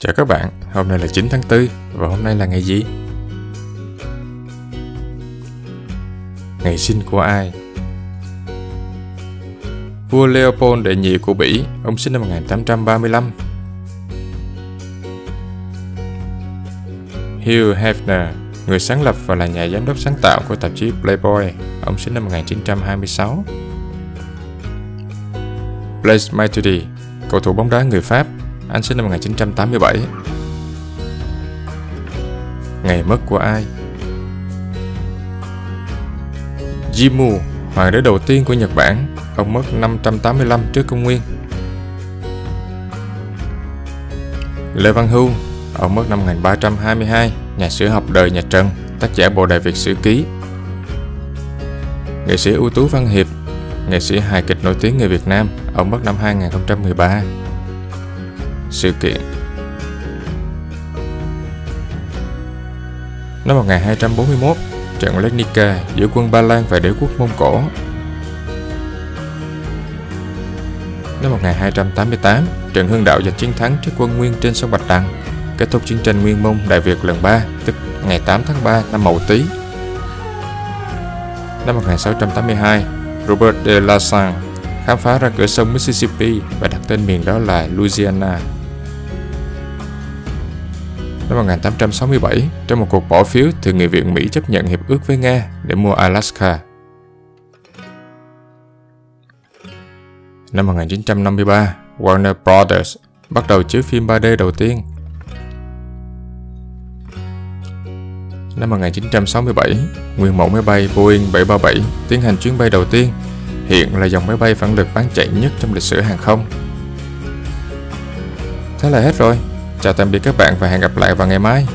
Chào các bạn, hôm nay là 9 tháng 4 và hôm nay là ngày gì? Ngày sinh của ai? Vua Leopold đệ nhị của Bỉ, ông sinh năm 1835. Hugh Hefner, người sáng lập và là nhà giám đốc sáng tạo của tạp chí Playboy, ông sinh năm 1926. Blaise Matuidi, cầu thủ bóng đá người Pháp, anh sinh năm 1987 Ngày mất của ai? Jimmu, hoàng đế đầu tiên của Nhật Bản Ông mất 585 trước công nguyên. Lê Văn Hưu Ông mất năm 1322 Nhà sử học đời nhà Trần Tác giả bộ đại Việt sử ký. Nghệ sĩ ưu tú Văn Hiệp Nghệ sĩ hài kịch nổi tiếng người Việt Nam Ông mất năm 2013 sự kiện. Năm 1241, trận Legnica giữa quân Ba Lan và đế quốc Mông Cổ. Năm 1288, trận Hưng Đạo giành chiến thắng trước quân Nguyên trên sông Bạch Đằng, kết thúc chiến tranh Nguyên Mông Đại Việt lần 3, tức ngày 8 tháng 3 năm Mậu Tý. Năm 1682, Robert de La Salle khám phá ra cửa sông Mississippi và đặt tên miền đó là Louisiana. Năm 1867, trong một cuộc bỏ phiếu, Thượng nghị viện Mỹ chấp nhận hiệp ước với Nga để mua Alaska. Năm 1953, Warner Brothers bắt đầu chiếu phim 3D đầu tiên. Năm 1967, nguyên mẫu máy bay Boeing 737 tiến hành chuyến bay đầu tiên, hiện là dòng máy bay phản lực bán chạy nhất trong lịch sử hàng không. Thế là hết rồi. Chào tạm biệt các bạn và hẹn gặp lại vào ngày mai.